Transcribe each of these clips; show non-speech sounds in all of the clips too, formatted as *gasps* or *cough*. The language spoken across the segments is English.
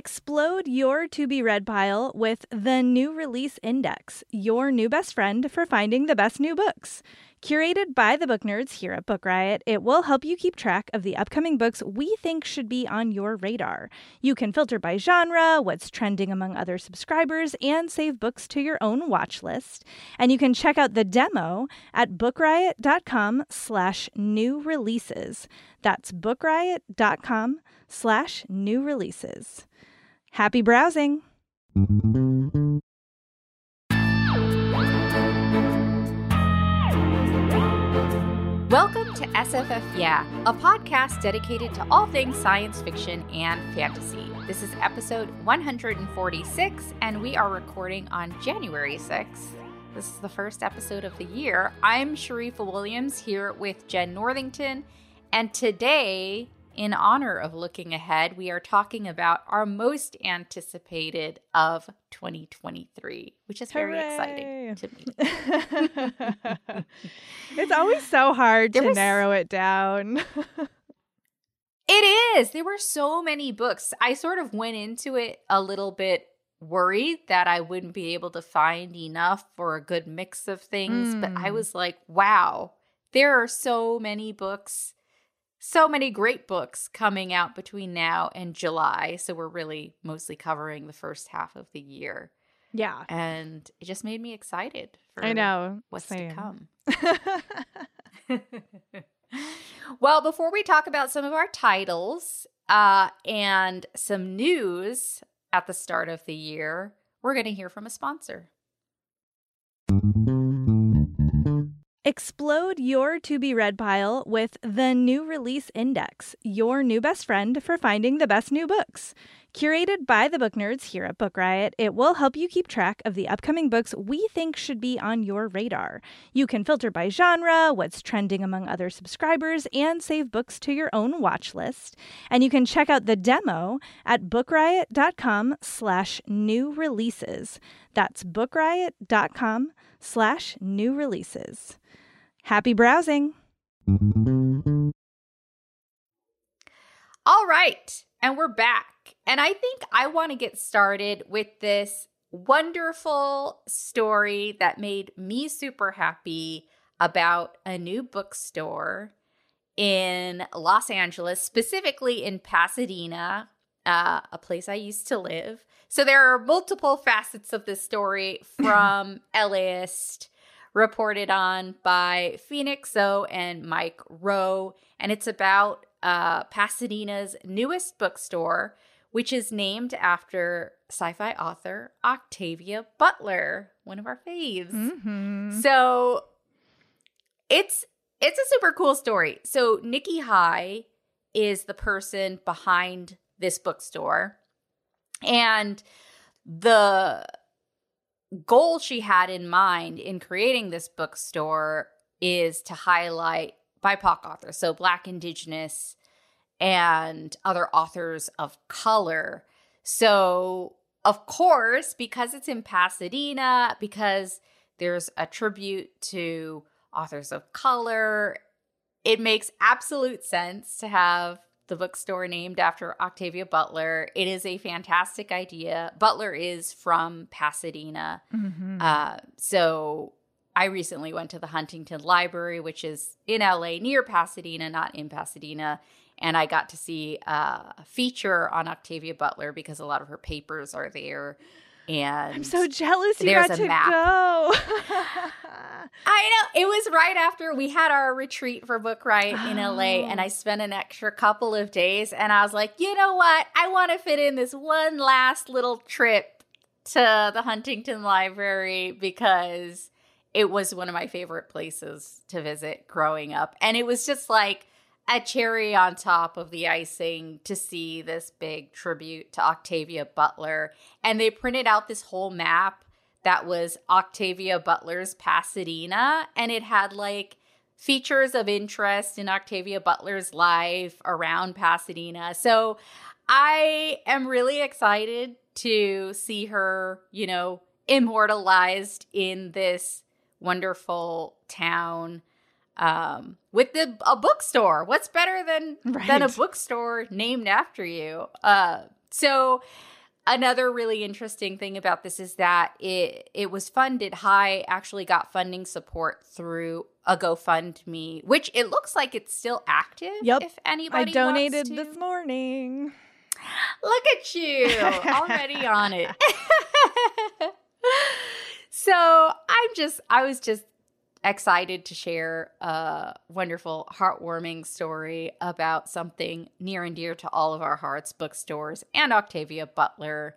Explode your to be read pile with the New Release Index, your new best friend for finding the best new books. Curated by the book nerds here at Book Riot, it will help you keep track of the upcoming books we think should be on your radar. You can filter by genre, what's trending among other subscribers, and save books to your own watch list. And you can check out the demo at bookriot.com slash new releases. That's bookriot.com slash new releases. Happy browsing! Welcome to SFF Yeah, a podcast dedicated to all things science fiction and fantasy. This is episode 146, and we are recording on January 6th. This is the first episode of the year. I'm Sharifah Williams here with Jenn Northington, and today in honor of looking ahead, we are talking about our most anticipated of 2023, which is very exciting to me. *laughs* it's always so hard There to was- narrow it down. *laughs* It is. There were so many books. I sort of went into it a little bit worried that I wouldn't be able to find enough for a good mix of things, but I Mm. was like, wow, there are so many books, so many great books coming out between now and July. So we're really mostly covering the first half of the year. yeah. And it just made me excited for I know. what's Same. to come. *laughs* *laughs* well, before we talk about some of our titles uh, and some news at the start of the year, we're going to hear from a sponsor. Explode your to be read pile with the New Release Index, your new best friend for finding the best new books. Curated by the book nerds here at Book Riot, it will help you keep track of the upcoming books we think should be on your radar. You can filter by genre, what's trending among other subscribers, and save books to your own watch list. And you can check out the demo at bookriot.com slash new releases. That's bookriot.com slash new releases. Happy browsing! All right. And we're back. And I think I want to get started with this wonderful story that made me super happy about a new bookstore in Los Angeles, specifically in Pasadena, uh, a place I used to live. So there are multiple facets of this story *clears throat* from LAist reported on by Phoenix Tso and Mike Roe. And it's about uh, Pasadena's newest bookstore, which is named after sci fi author Octavia Butler, one of our faves. Mm-hmm. So it's it's a super cool story. So Nikki High is the person behind this bookstore. And the goal she had in mind in creating this bookstore is to highlight BIPOC authors, so Black, Indigenous, and other authors of color. So, of course, because it's in Pasadena, because there's a tribute to authors of color, it makes absolute sense to have the bookstore named after Octavia Butler. It is a fantastic idea. Butler is from Pasadena. Mm-hmm. Uh, so I recently went to the Huntington Library, which is in LA near Pasadena, not in Pasadena. And I got to see uh, a feature on Octavia Butler because a lot of her papers are there. And I'm so jealous you got to map. go. *laughs* I know it was right after we had our retreat for Book Riot in LA, Oh. and I spent an extra couple of days. And I was like, you know what? I want to fit in this one last little trip to the Huntington Library because it was one of my favorite places to visit growing up. And it was just like a cherry on top of the icing to see this big tribute to Octavia Butler. And they printed out this whole map that was Octavia Butler's Pasadena, and it had like features of interest in Octavia Butler's life around Pasadena. So I am really excited to see her, you know, immortalized in this wonderful town um, with the a bookstore. What's better than than a bookstore named after you? Uh, so another really interesting thing about this is that it it was funded high actually got funding support through a gofundme which it looks like it's still active Yep. if anybody I donated this morning. look at you *laughs* already on it *laughs* *laughs* so i'm just i was just excited to share a wonderful heartwarming story about something near and dear to all of our hearts bookstores and octavia butler.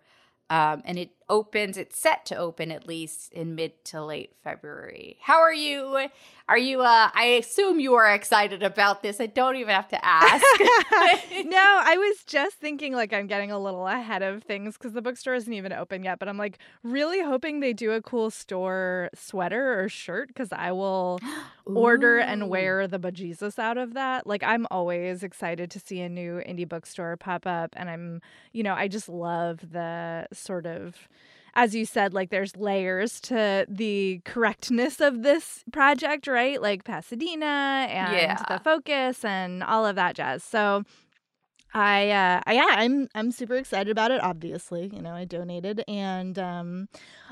Um, and it opens it's set to open at least in mid to late february how are you are you uh i assume you are excited about this i don't even have to ask *laughs* no, I was just thinking like I'm getting a little ahead of things because the bookstore isn't even open yet. But I'm like really hoping they do a cool store sweater or shirt because I will *gasps* order and wear the bejesus out of that. Like I'm always excited to see a new indie bookstore pop up, and I'm you know I just love the sort of as you said, like there's layers to the correctness of this project, right? Like Pasadena and Yeah. the focus and all of that jazz. So I uh I, yeah, I'm I'm super excited about it, obviously. You know, I donated and um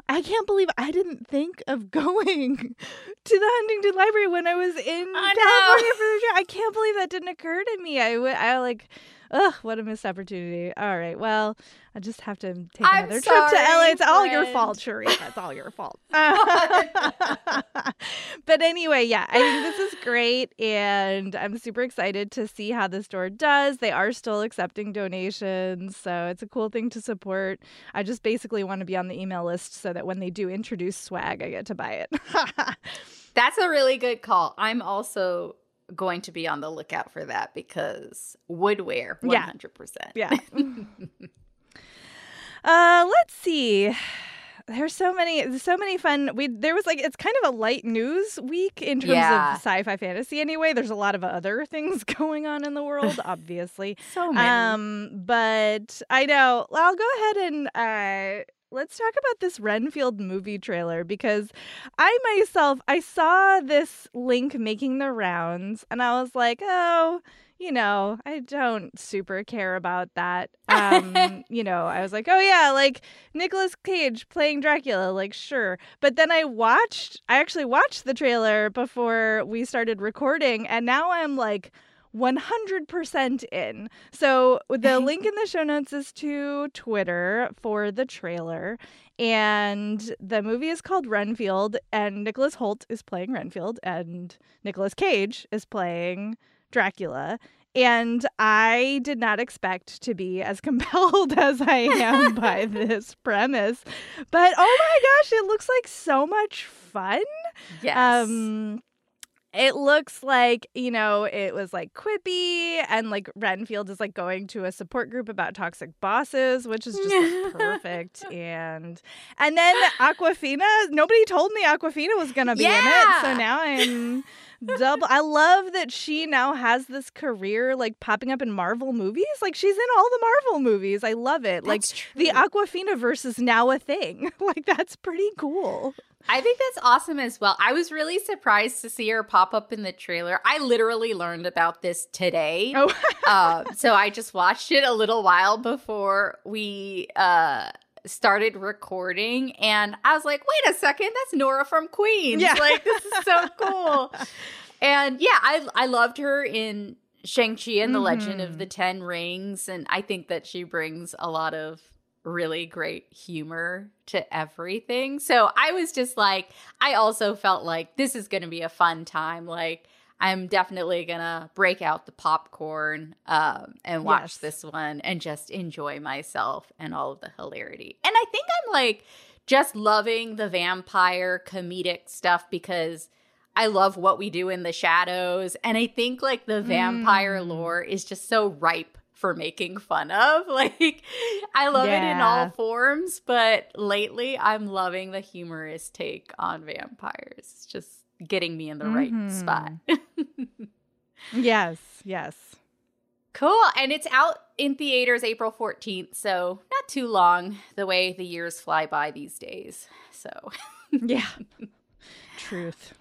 I can't believe I didn't think of *laughs* going to the Huntington Library when I was in I California for the trip. I can't believe that didn't occur to me. I w- I like Ugh, what a missed opportunity. All right. Well, I just have to take I'm another trip to LA. sorry, It's all your fault, Sharif. It's all your fault. *laughs* *laughs* but anyway, yeah, I think this is great. And I'm super excited to see how the store does. They are still accepting donations. So it's a cool thing to support. I just basically want to be on the email list so that when they do introduce swag, I get to buy it. *laughs* That's a really good call. I'm also going to be on the lookout for that because woodwear, 100%. Yeah. *laughs* uh, let's see. There's so many, so many fun. We there was like it's kind of a light news week in terms Yeah. of sci-fi fantasy. Anyway, there's a lot of other *laughs* things going on in the world, *laughs* obviously. So Um, but I know I'll go ahead and uh let's talk about this Renfield movie trailer because I myself I saw this link making the rounds and I was like, "Oh, you know, I don't super care about that." *laughs* Um, you know, I was like, "Oh yeah, like Nicolas Cage playing Dracula, like sure." But then I watched I actually watched the trailer before we started recording and now I'm like 100% in. So the *laughs* link in the show notes is to Twitter for the trailer. And the movie is called Renfield, and Nicholas Hoult is playing Renfield, and Nicolas Cage is playing Dracula. And I did not expect to be as *laughs* compelled as I am by *laughs* this premise. But oh my gosh, it looks like so much fun. yes. Um, it looks like you know it was like quippy, and like Renfield is like going to a support group about toxic bosses, which is just like, perfect. *laughs* And and then Awkwafina, nobody told me Awkwafina was gonna be in it, so now I'm double. I love that she now has this career like popping up in Marvel movies. Like she's in all the Marvel movies. I love it. like That's the. Awkwafina verse is now a thing. *laughs* like that's pretty cool. I think that's awesome as well. I was really surprised to see her pop up in the trailer. I literally learned about this today. Oh. uh, so I just watched it a little while before we uh, started recording, and I was like, "Wait a second, that's Nora from Queens! Yeah. Like this is so cool." *laughs* and yeah, I I loved her in Shang Chi and the Legend Mhm. of the Ten Rings, and I think that she brings a lot of really great humor to everything. So I was just like, I also felt like this is going to be a fun time. Like, I'm definitely to break out the popcorn um, and watch Yes. this one and just enjoy myself and all of the hilarity. And I think I'm like just loving the vampire comedic stuff because. I love what we do in the shadows. And I think like the vampire Mm. lore is just so ripe for making fun of. *laughs* Like, I love it in all forms, but lately I'm loving the humorous take on vampires. It's just getting me in the right Mhm. spot. *laughs* Yes, yes. cool. And it's out in theaters April 14th. So, not too long the way the years fly by these days. So, *laughs* Yeah. Truth.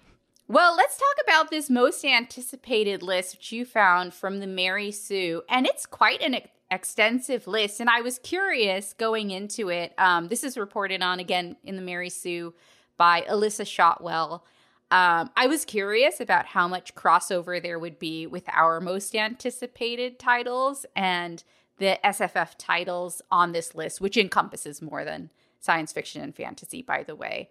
Well, let's talk about this most anticipated list, which you found from the Mary Sue. And it's quite an extensive list. And I was curious going into it. Um, this is reported on again in the Mary Sue by Alyssa Shotwell. Um, I was curious about how much crossover there would be with our most anticipated titles and the SFF titles on this list, which encompasses more than science fiction and fantasy, by the way.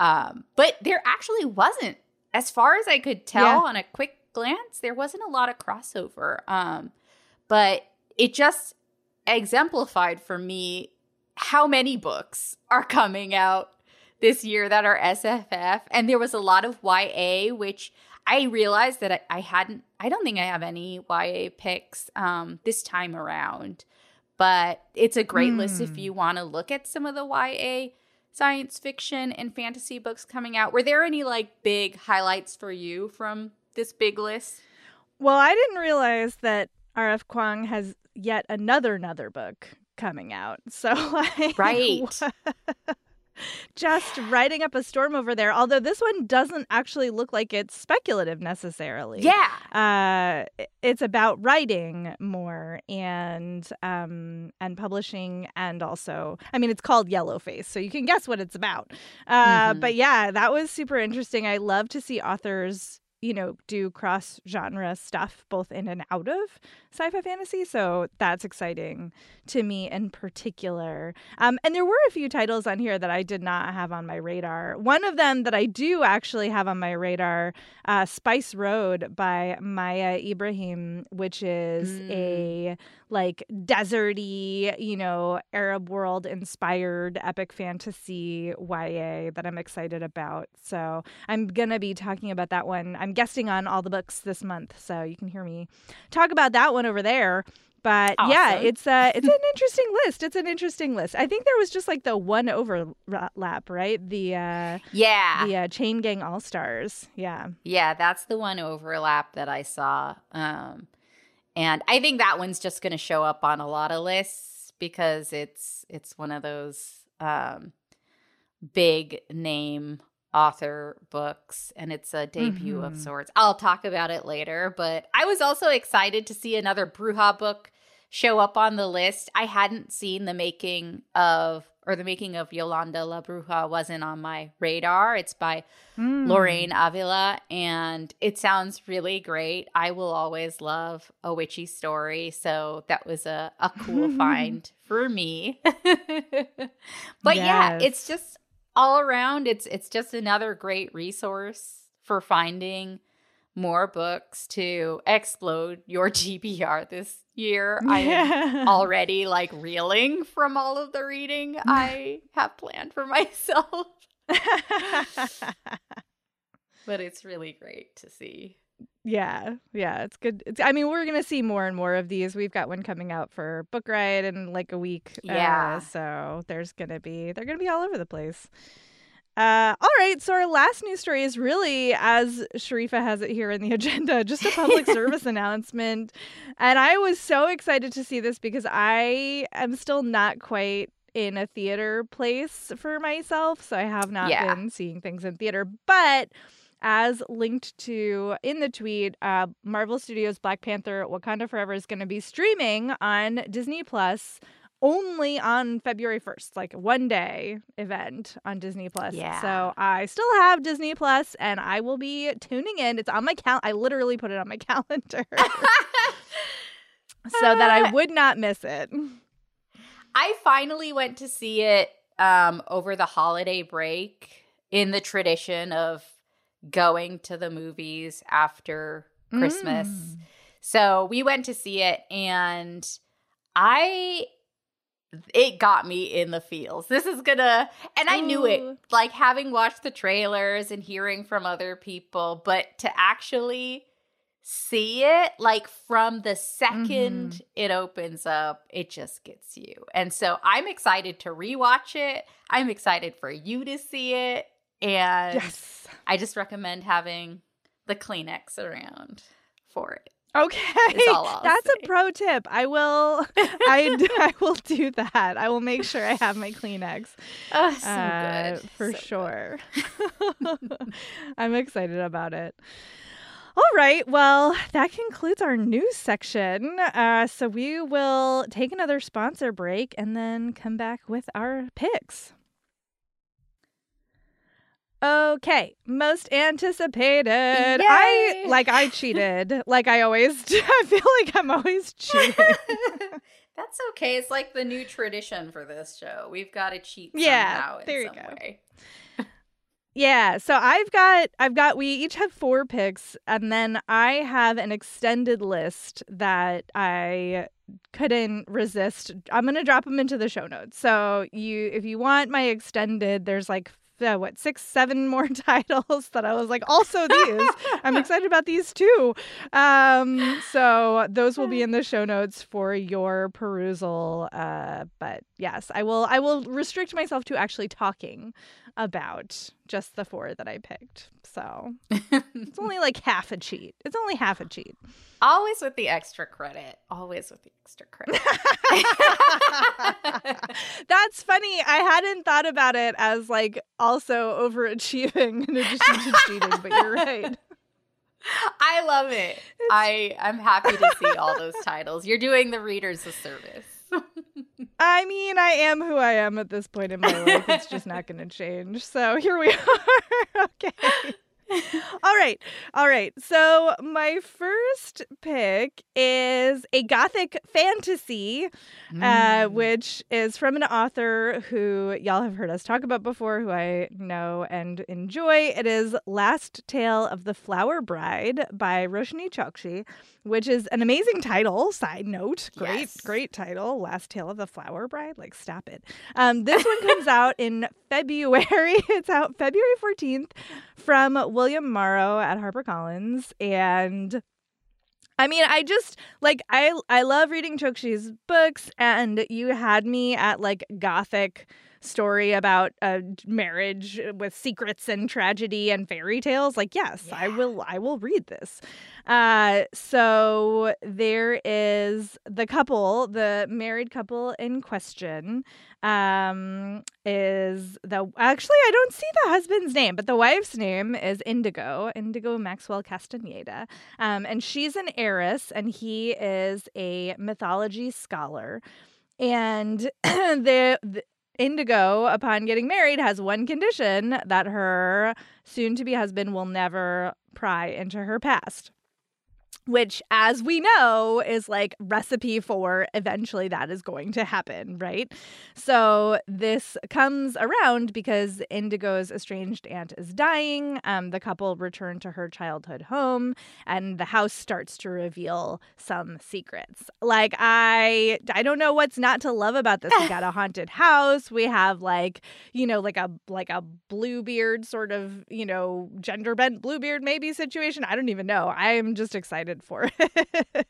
Um, but there actually wasn't, as far as I could tell yeah. on a quick glance, there wasn't a lot of crossover. Um, but it just exemplified for me how many books are coming out this year that are SFF. And there was a lot of YA, which I realized that I, I hadn't, I don't think I have any YA picks um, this time around. But it's a great mm. list if hmm. you want to look at some of the YA science fiction and fantasy books coming out. Were there any like big highlights for you from this big list? Well, I didn't realize that R.F. Kuang has yet another another book coming out. So *laughs* like, right. Just riding up a storm over there. Although this one doesn't actually look like it's speculative necessarily. Yeah. Uh, it's about writing more and um, and publishing, and also, I mean, it's called Yellowface, so you can guess what it's about. Uh, mm-hmm. But yeah, that was super interesting. I love to see authors you know, do cross genre stuff both in and out of sci fi fantasy. So that's exciting to me in particular. Um, and there were a few titles on here that I did not have on my radar. One of them that I do actually have on my radar, uh, Spice Road by Maiya Ibrahim, which is mm. a like deserty, you know, Arab world inspired epic fantasy YA that I'm excited about. So I'm going to be talking about that one. I'm guesting on all the books this month, so you can hear me talk about that one over there. But awesome. yeah, it's uh it's *laughs* an interesting list. It's an interesting list. I think there was just like the one overlap, right? The uh yeah, the uh, Chain Gang All Stars. Yeah, yeah, that's the one overlap that I saw. Um, and I think that one's just going to show up on a lot of lists because it's it's one of those um big name author books and it's a debut mm-hmm. of sorts. I'll talk about it later, but I was also excited to see another Bruja book show up on the list. I hadn't seen the making of or the making of Yolanda La Bruja wasn't on my radar. It's by mm. Lorraine Avila and it sounds really great. I will always love a witchy story, so that was a, a cool *laughs* find for me. *laughs* but yes. yeah, it's just all around it's it's just another great resource for finding more books to explode your *laughs* TBR this year. I am *laughs* already like reeling from all of the reading *laughs* I have planned for myself. but it's really great to see. Yeah, yeah, it's good. It's, I mean, we're gonna see more and more of these. We've got one coming out for Book Riot in like a week. Yeah, uh, so there's gonna be they're gonna be all over the place. Uh, all right, so our last news story is really, as Sharifah has it here in the *laughs* agenda, just a public *laughs* service announcement. And I was so excited to see this because I am still not quite in a theater place for myself. So I have not yeah. been seeing things in theater. But as linked to in the tweet, uh, Marvel Studios Black Panther Wakanda Forever is going to be streaming on Disney Plus only on February 1st, like one day event on Disney Plus. Yeah. So I still have Disney Plus and I will be tuning in. It's on my cal I literally put it on my *laughs* calendar. so that I *laughs* would not miss it. I finally went to see it um, over the holiday break in the tradition of going to the movies after Christmas. Mm. So we went to see it and I it got me in the feels. This is gonna, and I Ooh. knew it, like having watched the trailers and hearing from other people, but to actually see it, like from the 2nd mm-hmm. it opens up, it just gets you. And so I'm excited to rewatch it. I'm excited for you to see it. And yes. I just recommend having the Kleenex around for it. Okay, that's say. a pro tip. I will, *laughs* I, *laughs* I will do that. I will make sure I have my Kleenex. Oh, so uh, good for so sure. *laughs* I'm excited about it. All right. Well, that concludes our news section. Uh, so we will take another sponsor break and then come back with our picks. Okay, most anticipated. Yay! I like I cheated. like I always *laughs* do. I feel like I'm always cheating. *laughs* That's okay. It's like the new tradition for this show. We've got to cheat yeah, there you go. Way. *laughs* yeah, so I've got I've got we each have four picks and then I have an extended list that I couldn't resist. I'm going to drop them into the show notes. So you if you want my extended there's like uh, what six, seven more *laughs* titles that I was like, also these. I'm excited about these too. Um, so those will be in the show notes for your perusal. Uh, but yes, I will. I will restrict myself to actually talking about just the four that I picked. So it's *laughs* only like half a cheat. It's only half a cheat. Always with the extra credit. Always with the extra credit. *laughs* That's funny. I hadn't thought about it as like also overachieving in addition to cheating, but you're right. *laughs* I love it. It's... I I'm happy to see all those titles. You're doing the readers a service. I mean, I am who I am at this point in my life. It's just not going *laughs* to change. So here we are. *laughs* okay. *laughs* all right. All right. So, my first pick is a gothic fantasy, uh, mm. uh, which is from an author who y'all have heard us talk about before, who I know and enjoy. It is Last Tale of the Flower Bride by Roshani Chokshi, which is an amazing title. Side note. Great, yes. great title. Last Tale of the Flower Bride. Like, stop it. Um, this one comes *laughs* out in February. *laughs* It's out February 14th from William Morrow at HarperCollins. And I mean, I just like I I love reading Chokshi's books, and you had me at like gothic story about a marriage with secrets and tragedy and fairy tales like yes yeah. i will i will read this uh so there is the couple the married couple in question um is the actually I don't see the husband's name, but the wife's name is Indigo, Indigo Maxwell Castaneda. Um and she's an heiress and he is a mythology scholar. And *clears throat* the, the Indigo, upon getting married, has one condition that her soon to be husband will never pry into her past which as we know is like recipe for eventually that is going to happen right? So this comes around because indigo's estranged aunt is dying um, the couple return to her childhood home and the house starts to reveal some secrets. Like i i don't know what's not to love about this. We got a *laughs* haunted house. We have like you know like a like a bluebeard sort of you know gender bent bluebeard maybe situation. I don't even know. I'm just excited excited for *laughs* it.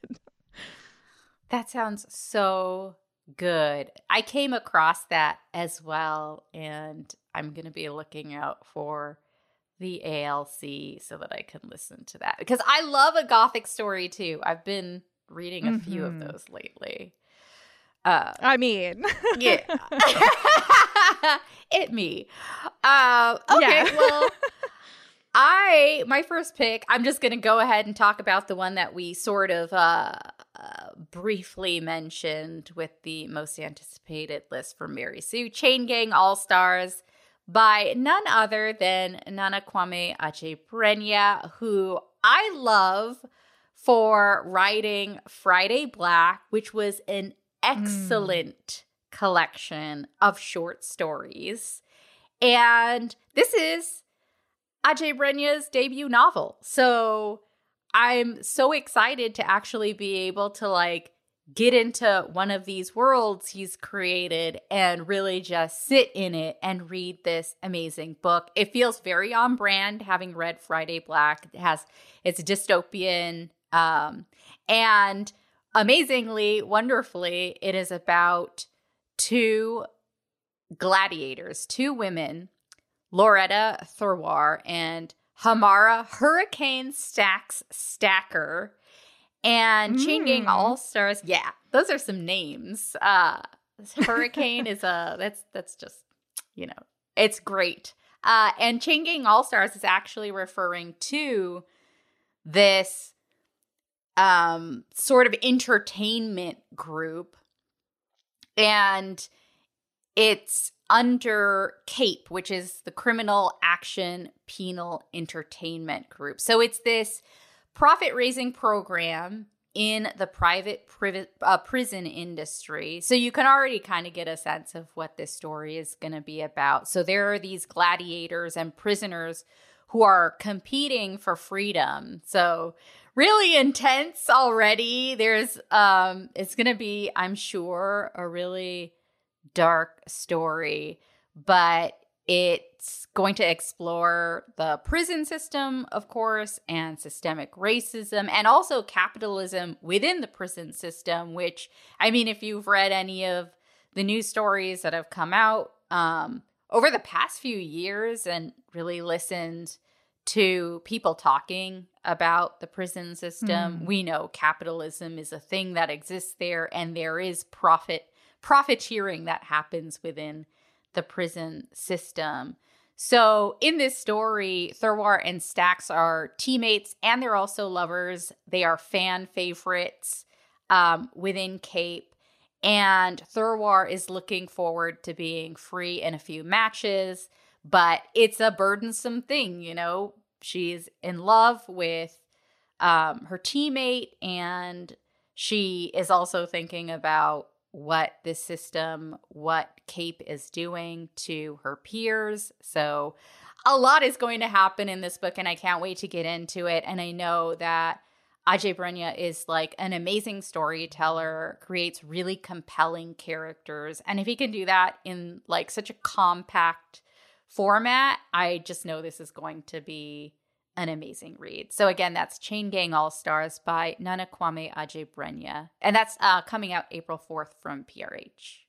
that sounds so good. I came across that as well, and I'm going to be looking out for the ALC so that I can listen to that because I love a gothic story too. I've been reading a mm-hmm. few of mm-hmm. those lately. Uh, I mean, yeah, *laughs* *laughs* it me. Uh, okay, yeah. well, I my first pick. I'm just gonna go ahead and talk about the one that we sort of uh, uh, briefly mentioned with the most anticipated list for Mary Sue Chain Gang All Stars by none other than Nana Kwame Adjei-Brenyah, who I love for writing Friday Black, which was an excellent mm. collection of short stories. And this is Adjei-Brenyah's debut novel. So I'm so excited to actually be able to like get into one of these worlds he's created and really just sit in it and read this amazing book. It feels very on brand having read Friday Black. It has it's dystopian um and amazingly, wonderfully, it is about two gladiators, two women Loretta Thurwar and Hamara Hurricane Staxxx Stacker. And Chain Gang Mm. All Stars, yeah, those are some names. Uh *laughs* Hurricane is a that's that's just you know it's great. Uh, and Chain Gang All Stars is actually referring to this um sort of entertainment group and it's under CAPE, which is the Criminal Action Penal Entertainment Group. So it's this profit raising program in the private uh, prison industry. So you can already kind of get a sense of what this story is going to be about. So there are these gladiators and prisoners who are competing for freedom. So really intense already. There's um it's going to be I'm sure a really dark story, but it's going to explore the prison system, of course, and systemic racism, and also capitalism within the prison system. Which, I mean, if you've read any of the news stories that have come out um, over the past few years and really listened to people talking about the prison system, Mm. we know capitalism is a thing that exists there, and there is profit profiteering that happens within the prison system. So, in this story, Thurwar and Staxxx are teammates and they're also lovers. They are fan favorites um, within Cape. And Thurwar is looking forward to being free in a few matches, but it's a burdensome thing, you know? She's in love with um, her teammate and she is also thinking about what this system, what Cape is doing to her peers. So, a lot is going to happen in this book, and I can't wait to get into it. And I know that Adjei-Brenyah is like an amazing storyteller, creates really compelling characters. And if he can do that in like such a compact format, I just know this is going to be an amazing read. So again, that's Chain Gang All Stars by Nana Kwame Adjei-Brenyah. And that's uh, coming out April 4th from PRH.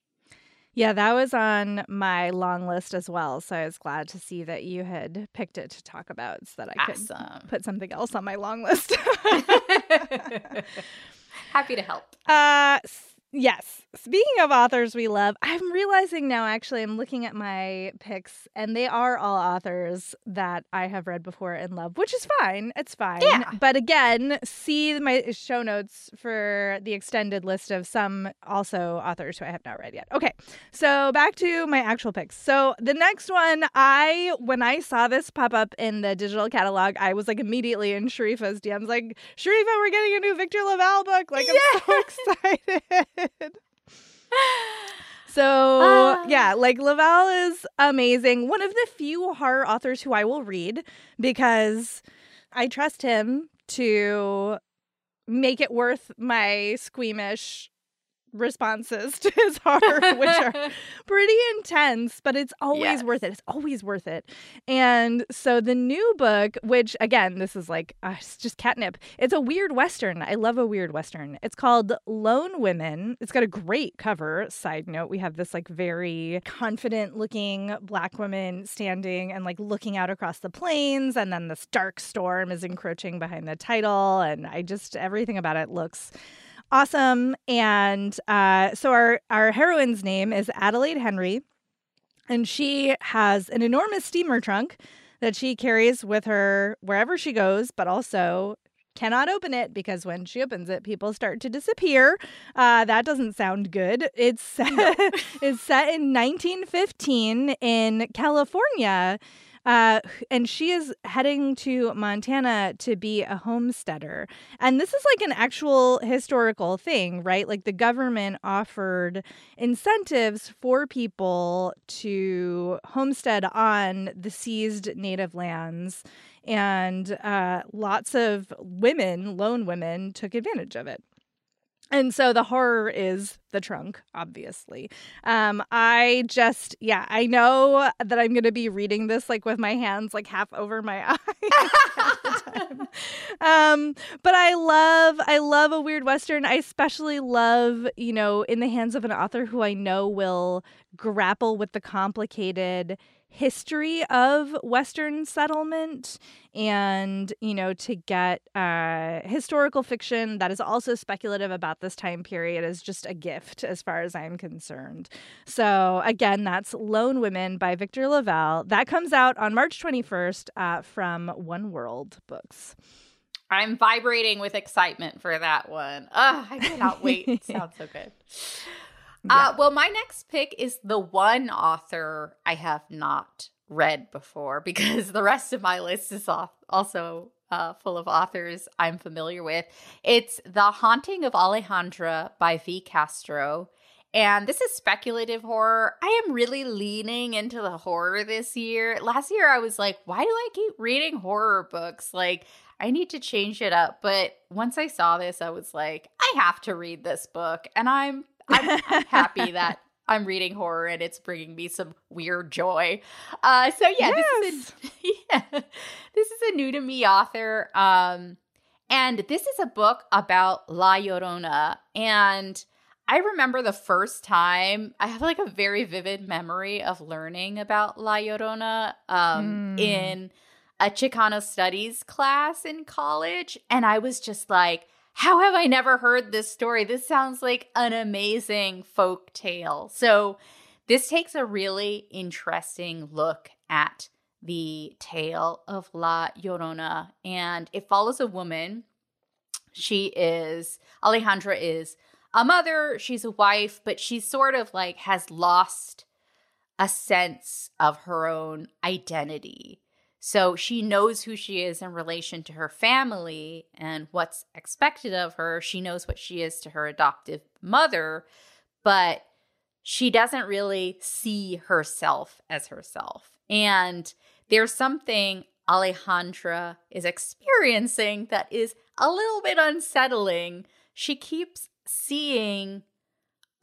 Yeah, that was on my long list as well. So I was glad to see that you had picked it to talk about so that I could put something else on my long list. *laughs* *laughs* Happy to help. uh yes. Speaking of authors we love, I'm realizing now actually I'm looking at my picks and they are all authors that I have read before and love, which is fine. It's fine. Yeah. But again, see my show notes for the extended list of some also authors who I have not read yet. Okay. So back to my actual picks. So the next one, I when I saw this pop up in the digital catalog, I was like immediately in Sharifah's DMs, like Sharifa, we're getting a new Victor LaValle book. Like I'm so *laughs* excited. *laughs* So Ah. yeah, like LaValle is amazing. One of the few horror authors who I will read because I trust him to make it worth my squeamish responses *laughs* to his horror, which are *laughs* pretty intense, but it's always Yes. worth it. It's always worth it. And so the new book, which again, this is like uh, it's just catnip. It's a weird western. I love a weird western. It's called Lone Women. It's got a great cover. Side note, we have this like very confident looking black woman standing and like looking out across the plains and then this dark storm is encroaching behind the title and I just everything about it looks awesome. And uh, so our our heroine's name is Adelaide Henry, and she has an enormous steamer trunk that she carries with her wherever she goes, but also cannot open it because when she opens it, people start to disappear. Uh, that doesn't sound good. It's set, *laughs* it's set in 1915 in California. Uh, and she is heading to Montana to be a homesteader. And this is like an actual historical thing, right? Like the government offered incentives for people to homestead on the seized native lands. And uh, lots of women, lone women, took advantage of it. And so the horror is the trunk, obviously. Um, I just, yeah, I know that I'm going to be reading this like with my hands like half over my *laughs* eyes. um, but I love, I love a weird western. I especially love, you know, in the hands of an author who I know will grapple with the complicated history of Western settlement and, you know, to get uh, historical fiction that is also speculative about this time period is just a gift as far as I'm concerned. So, again, that's Lone Women by Victor LaValle. That comes out on March 21st uh, from One World Books. I'm vibrating with excitement for that one. Oh, I cannot wait. it *laughs* sounds so good. Yeah. Uh, well, my next pick is the one author I have not read before *laughs* because the rest of my list is also uh, full of authors I'm familiar with. It's The Haunting of Alejandra by V. Castro. And this is speculative horror. I am really leaning into the horror this year. Last year, I was like, why do I keep reading horror books? Like, I need to change it up. But once I saw this, I was like, I have to read this book. And I'm I'm, I'm happy *laughs* that I'm reading horror and it's bringing me some weird joy. Uh, so yeah, yes. this is a, *laughs* yeah, this is a new to me author. Um, and this is a book about La Llorona. And I remember the first time I have like a very vivid memory of learning about La Llorona um, mm. in a Chicano studies class in college. And I was just like, how have I never heard this story? This sounds like an amazing folk tale. So, this takes a really interesting look at the tale of La Llorona, and it follows a woman. She is, Alejandra is a mother, she's a wife, but she sort of like has lost a sense of her own identity. So she knows who she is in relation to her family and what's expected of her. She knows what she is to her adoptive mother, but she doesn't really see herself as herself. And there's something Alejandra is experiencing that is a little bit unsettling. She keeps seeing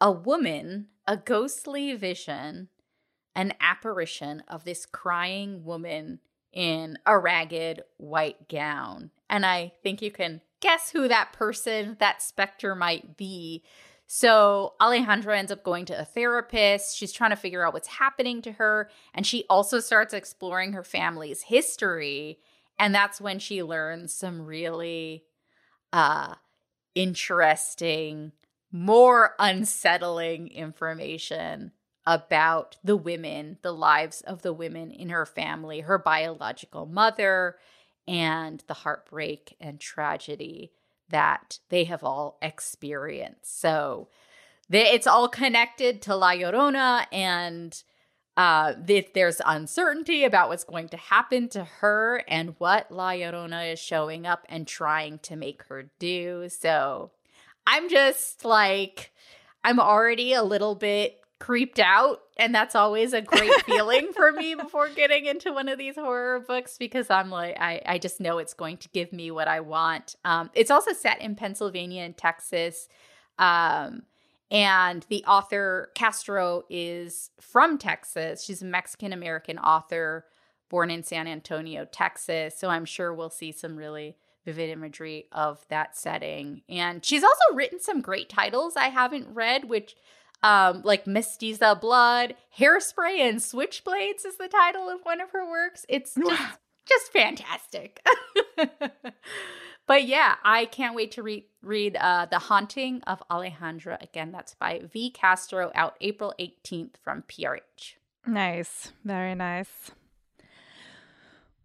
a woman, a ghostly vision, an apparition of this crying woman in a ragged white gown. And I think you can guess who that person, that specter might be. So Alejandra ends up going to a therapist. She's trying to figure out what's happening to her. And she also starts exploring her family's history. And that's when she learns some really uh, interesting, more unsettling information about the women, the lives of the women in her family, her biological mother, and the heartbreak and tragedy that they have all experienced. So it's all connected to La Llorona, and uh, there's uncertainty about what's going to happen to her and what La Llorona is showing up and trying to make her do. So I'm just like, I'm already a little bit creeped out and that's always a great *laughs* feeling for me before getting into one of these horror books because i'm like i, I just know it's going to give me what i want. Um, it's also set in pennsylvania and texas um, and the author castro is from texas. She's a mexican american author born in san antonio texas. So i'm sure we'll see some really vivid imagery of that setting. And she's also written some great titles i haven't read which um, like Mestiza Blood, Hairspray, and Switchblades is the title of one of her works. It's just, just fantastic. *laughs* but yeah, I can't wait to re- read uh, The Haunting of Alejandra. Again, that's by V. Castro, out April 18th from PRH. Nice. Very nice.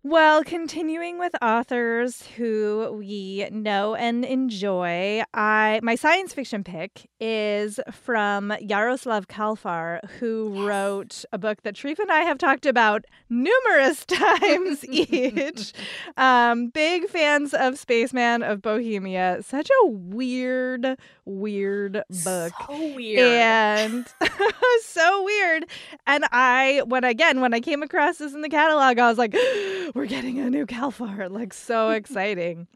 Well, continuing with authors who we know and enjoy, I my science fiction pick is from Jaroslav Kalfar, who yes. wrote a book that Treva and I have talked about numerous *laughs* times each. *laughs* Um, big fans of Spaceman of Bohemia. Such a weird, weird book. So weird. And *laughs* so weird. And I, when again, when I came across this in the catalog, I was like, we're getting a new Kalfar. Like, so *laughs* exciting.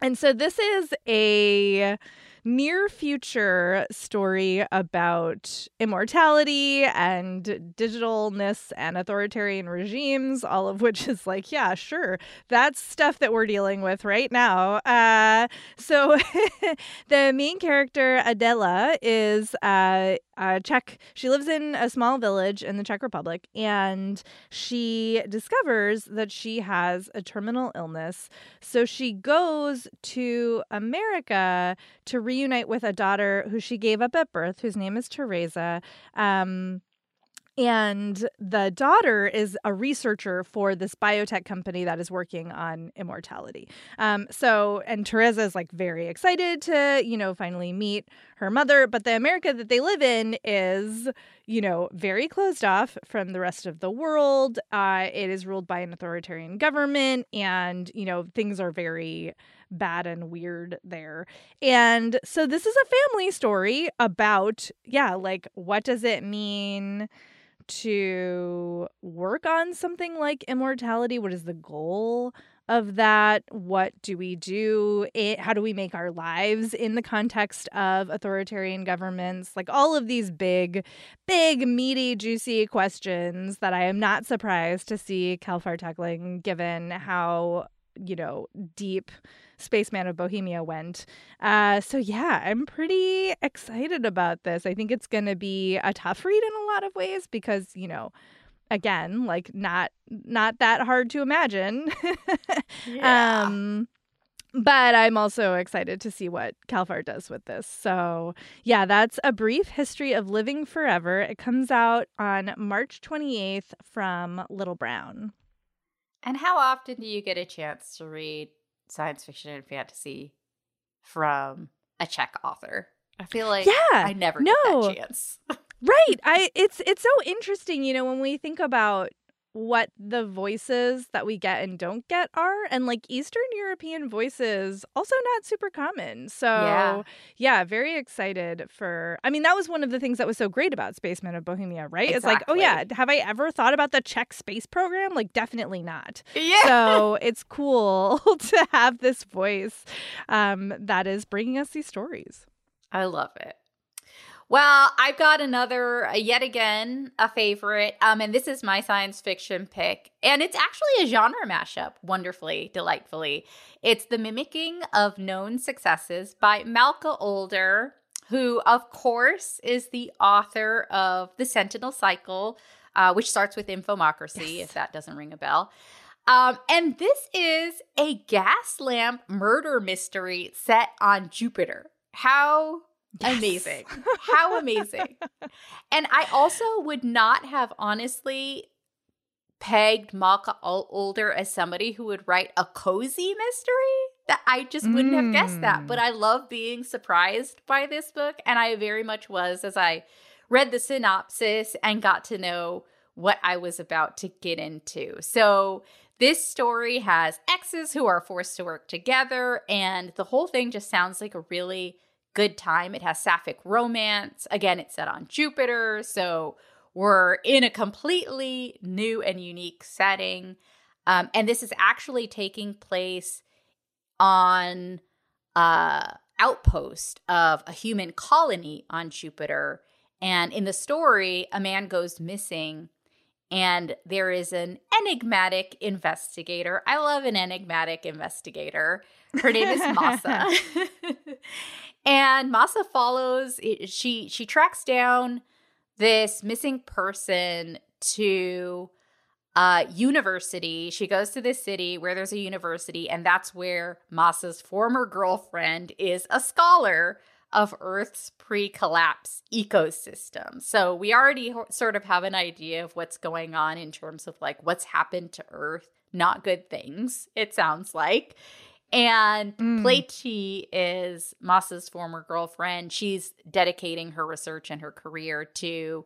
and so this is a near future story about immortality and digitalness and authoritarian regimes, all of which is like, yeah, sure, that's stuff that we're dealing with right now. Uh, so *laughs* the main character, Adela, is uh, uh, Czech. She lives in a small village in the Czech Republic, and she discovers that she has a terminal illness. So she goes to America to reunite with a daughter who she gave up at birth, whose name is Teresa. Um, and the daughter is a researcher for this biotech company that is working on immortality. Um, so, and Teresa is like very excited to, you know, finally meet her mother. But the America that they live in is, you know, very closed off from the rest of the world. Uh, it is ruled by an authoritarian government, and, you know, things are very bad and weird there. And so this is a family story about, yeah, like what does it mean? to work on something like immortality? What is the goal of that? What do we do? It, how do we make our lives in the context of authoritarian governments? Like all of these big, big, meaty, juicy questions that I am not surprised to see Kalfar tackling given how, you know, deep Spaceman of Bohemia went. Uh, so yeah, I'm pretty excited about this. I think it's going to be a tough read in a lot of ways because you know, again, like not not that hard to imagine. *laughs* yeah. Um, but I'm also excited to see what Kalfar does with this. So, yeah, that's a brief history of living forever. It comes out on March 28th from Little Brown. And how often do you get a chance to read science fiction and fantasy from a Czech author. I feel like yeah, I never no. get that chance. *laughs* right. I it's it's so interesting, you know, when we think about what the voices that we get and don't get are and like eastern european voices also not super common. So yeah. yeah very excited for i mean that was one of the things that was so great about spaceman of bohemia right? Exactly. it's like oh yeah have i ever thought about the czech space program? Like definitely not. Yeah. So it's cool *laughs* to have this voice um, that is bringing us these stories. I love it well, I've got another, uh, yet again, a favorite. Um, and this is my science fiction pick. And it's actually a genre mashup, wonderfully, delightfully. It's The Mimicking of Known Successes by Malka Older, who, of course, is the author of The Centenal Cycle, uh, which starts with Infomocracy, yes. if that doesn't ring a bell. Um, and this is a gas lamp murder mystery set on Jupiter. How Yes. Amazing. How amazing. and I also would not have honestly pegged Malka Older as somebody who would write a cozy mystery. That I just wouldn't mm. have guessed that. But mm. I love being surprised by this book. And I very much was as I read the synopsis and got to know what I was about to get into. So this story has exes who are forced to work together, and the whole thing just sounds like a really good time. It has sapphic romance. Again, it's set on Jupiter, so we're in a completely new and unique setting. Um, and this is actually taking place on uh outpost of a human colony on Jupiter. And in the story, a man goes missing and there is an enigmatic investigator. I love an enigmatic investigator. Her name is *laughs* Mossa. *laughs* And Mossa follows she she tracks down this missing person to a university. She goes to this city where there's a university, and that's where Mossa's former girlfriend is a scholar of Earth's pre collapse ecosystem. So we already ho- sort of have an idea of what's going on in terms of like what's happened to Earth. Not good things, it sounds like. And mm. Pleiti is Mossa's former girlfriend. She's dedicating her research and her career to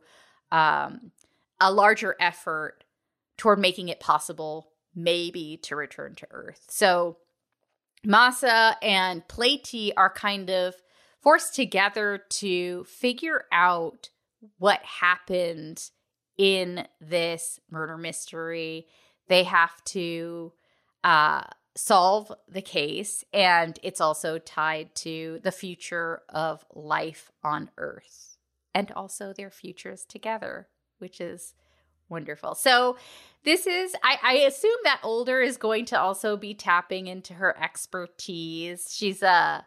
um, a larger effort toward making it possible, maybe, to return to Earth. So Masa and Pleiti are kind of forced together to figure out what happened in this murder mystery. They have to uh, solve the case. And it's also tied to the future of life on Earth and also their futures together, which is wonderful. So, this is, I, I assume that Older is going to also be tapping into her expertise. She's a,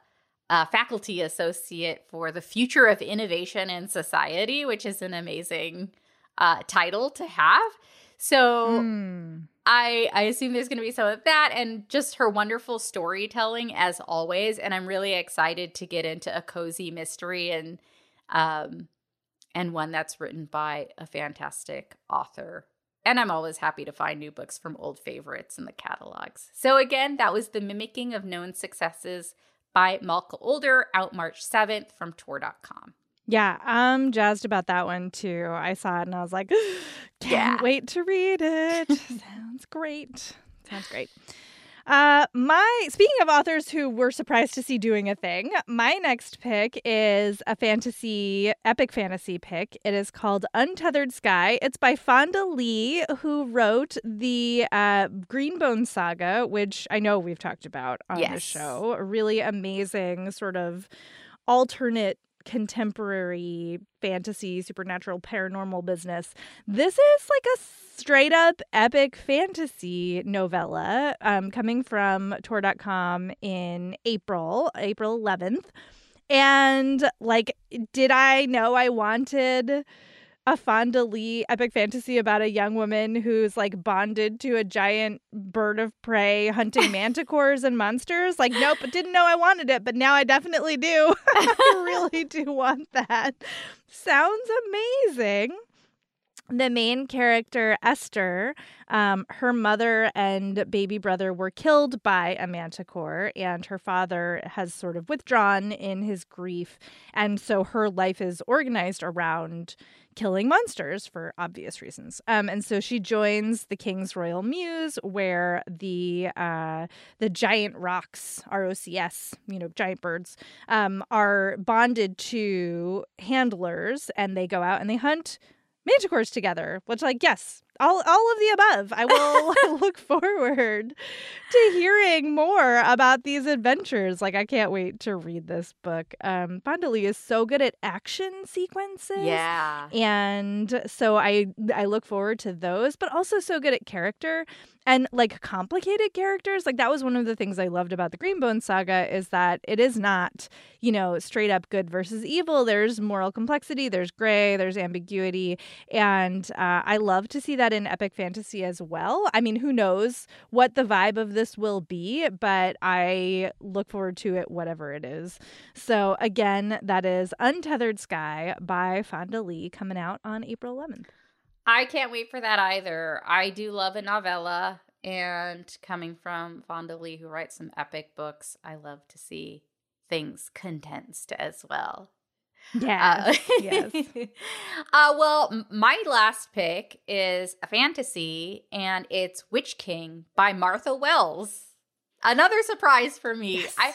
faculty associate for the future of innovation in society, which is an amazing uh, title to have. So mm. I I assume there's going to be some of that and just her wonderful storytelling as always. And I'm really excited to get into a cozy mystery and um and one that's written by a fantastic author. And I'm always happy to find new books from old favorites in the catalogs. So again, that was The Mimicking of Known Successes by Malka Older, out March 7th from Tor.com. Yeah, I'm jazzed about that one too. I saw it and I was like, *sighs* can't yeah. wait to read it. *laughs* Sounds great. Sounds great. Uh, my speaking of authors who were surprised to see doing a thing, my next pick is a fantasy, epic fantasy pick. It is called Untethered Sky. It's by Fonda Lee, who wrote the uh, Greenbone Saga, which I know we've talked about on yes. the show. A really amazing sort of alternate contemporary fantasy, supernatural, paranormal business. This is like a straight up epic fantasy novella um, coming from Tor.com in April, April 11th. And like, did I know I wanted a Fonda Lee epic fantasy about a young woman who's like bonded to a giant bird of prey hunting *laughs* manticores and monsters. Like, nope, didn't know I wanted it, but now I definitely do. *laughs* I really *laughs* do want that. Sounds amazing the main character Esther, um, her mother and baby brother were killed by a manticore, and her father has sort of withdrawn in his grief, and so her life is organized around killing monsters for obvious reasons. Um, and so she joins the King's Royal Mews, where the uh, the giant rocks, ROCS, you know, giant birds, um, are bonded to handlers, and they go out and they hunt manticores together. Which, like, yes, all all of the above. I will *laughs* *laughs* look forward to hearing more about these adventures. Like I can't wait to read this book. Um Fonda Lee is so good at action sequences. Yeah. And so I I look forward to those, but also so good at character and like complicated characters like that was one of the things i loved about the greenbone saga is that it is not you know straight up good versus evil. There's moral complexity there's gray there's ambiguity and uh, i love to see that in epic fantasy as well. I mean who knows what the vibe of this will be but i look forward to it whatever it is. So again that is untethered sky by fonda lee coming out on april 11th I can't wait for that either. I do love a novella, and coming from Fonda Lee, who writes some epic books, I love to see things condensed as well. Yeah. Uh, yes. *laughs* uh, well, my last pick is a fantasy, and it's Witch King by Martha Wells. Another surprise for me. Yes. I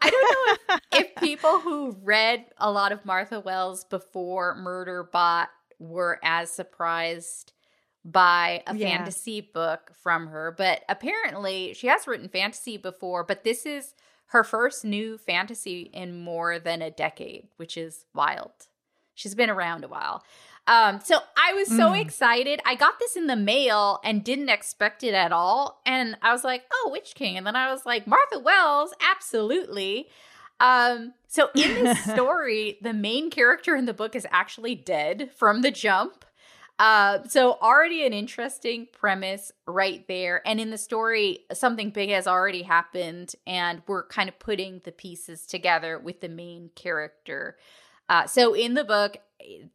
I don't know if, *laughs* if people who read a lot of Martha Wells before Murderbot were as surprised by a yeah. fantasy book from her. But apparently, she has written fantasy before, but this is her first new fantasy in more than a decade, which is wild. She's been around a while. Um, so I was so mm. excited. I got this in the mail and didn't expect it at all. And I was like, oh, Witch King. And then I was like, Martha Wells, absolutely. Um, so in this *laughs* story, the main character in the book is actually dead from the jump. Uh, so already an interesting premise right there. And in the story, something big has already happened, and we're kind of putting the pieces together with the main character. Uh, so in the book,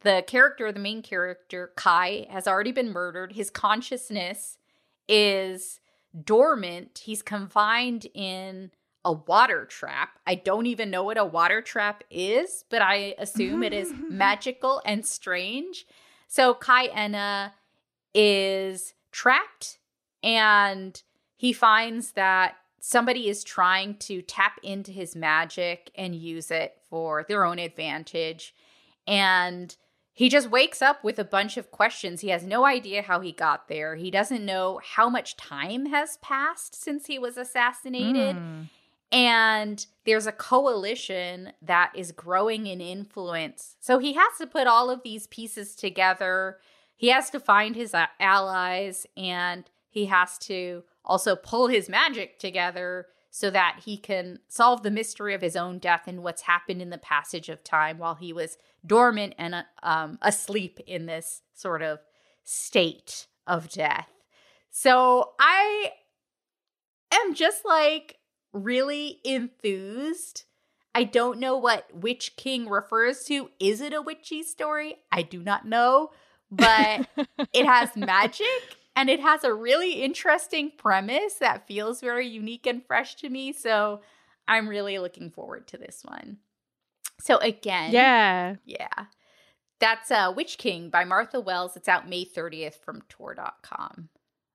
the character, the main character, Kai, has already been murdered. His consciousness is dormant. He's confined in a water trap. I don't even know what a water trap is, but I assume it is *laughs* magical and strange. So Kai Enna is trapped and he finds that somebody is trying to tap into his magic and use it for their own advantage. And he just wakes up with a bunch of questions. He has no idea how he got there. He doesn't know how much time has passed since he was assassinated. Mm. And there's a coalition that is growing in influence. So he has to put all of these pieces together. He has to find his allies and he has to also pull his magic together so that he can solve the mystery of his own death and what's happened in the passage of time while he was dormant and um, asleep in this sort of state of death. So I am just like really enthused. I don't know what Witch King refers to. Is it a witchy story? I do not know, but *laughs* it has magic and it has a really interesting premise that feels very unique and fresh to me. So I'm really looking forward to this one. So again, yeah. Yeah. That's uh, Witch King by Martha Wells. It's out May 30th from Tor.com.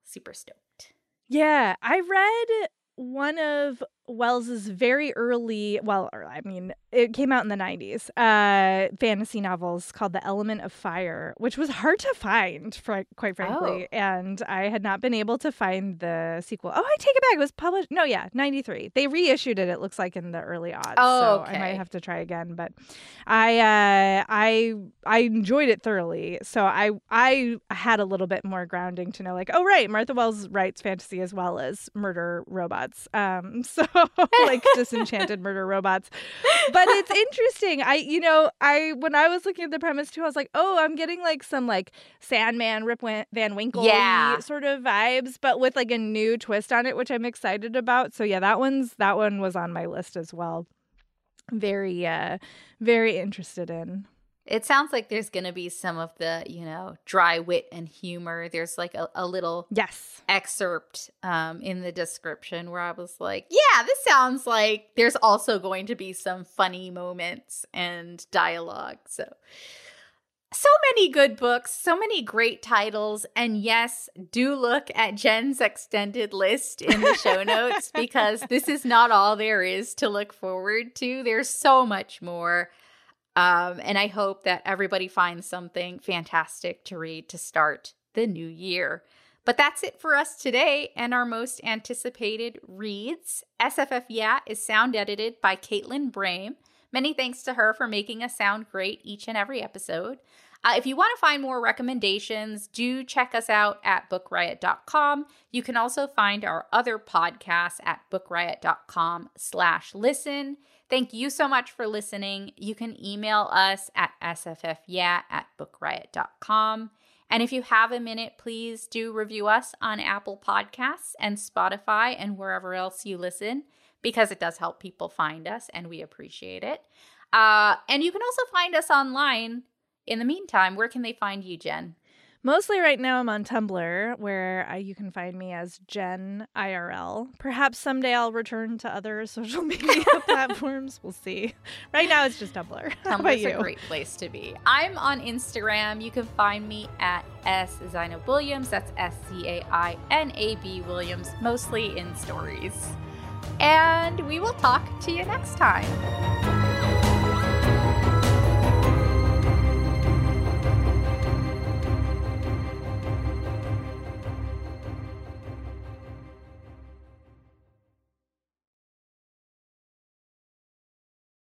Super stoked. Yeah, I read one of Wells's very early, well, er, I mean, it came out in the 90s, uh, fantasy novels called The Element of Fire, which was hard to find, fr- quite frankly. Oh. And I had not been able to find the sequel. Oh, I take it back. It was published, no, yeah, 93. They reissued it, it looks like, in the early odds. Oh, so okay. I might have to try again. But I, uh, I, I enjoyed it thoroughly. So I, I had a little bit more grounding to know, like, oh, right, Martha Wells writes fantasy as well as murder robots. Um, *laughs* so. like disenchanted murder robots. But it's interesting. I, you know, I when I was looking at the premise too, I was like, oh, I'm getting like some like Sandman, Rip Van Winkle yeah. sort of vibes, but with like a new twist on it, which I'm excited about. So yeah, that one's that one was on my list as well. Very, uh, very interested in. It sounds like there's going to be some of the, you know, dry wit and humor. There's like a, a little yes excerpt um, in the description where I was like, yeah, this sounds like there's also going to be some funny moments and dialogue. So, so many good books, so many great titles. And yes, do look at Jenn's extended list in the show notes *laughs* because this is not all there is to look forward to. There's so much more. Um, and I hope that everybody finds something fantastic to read to start the new year. But that's it for us today and our most anticipated reads. SFF Yeah is sound edited by Caitlin Brame. Many thanks to her for making us sound great each and every episode. Uh, if you want to find more recommendations, do check us out at bookriot.com. You can also find our other podcasts at bookriot.com slash listen. Thank you so much for listening. You can email us at sffyeah at bookriot.com. And if you have a minute, please do review us on Apple Podcasts and Spotify and wherever else you listen, because it does help people find us and we appreciate it. Uh, and you can also find us online. In the meantime, where can they find you, Jenn? Mostly right now, I'm on Tumblr, where I, you can find me as Jenn IRL. Perhaps someday I'll return to other *laughs* social media *laughs* platforms. We'll see. Right now, it's just Tumblr. *laughs* Tumblr's a great place to be. I'm on Instagram. You can find me at S Zainab Williams. That's S Z A I N A B Williams, mostly in stories. And we will talk to you next time.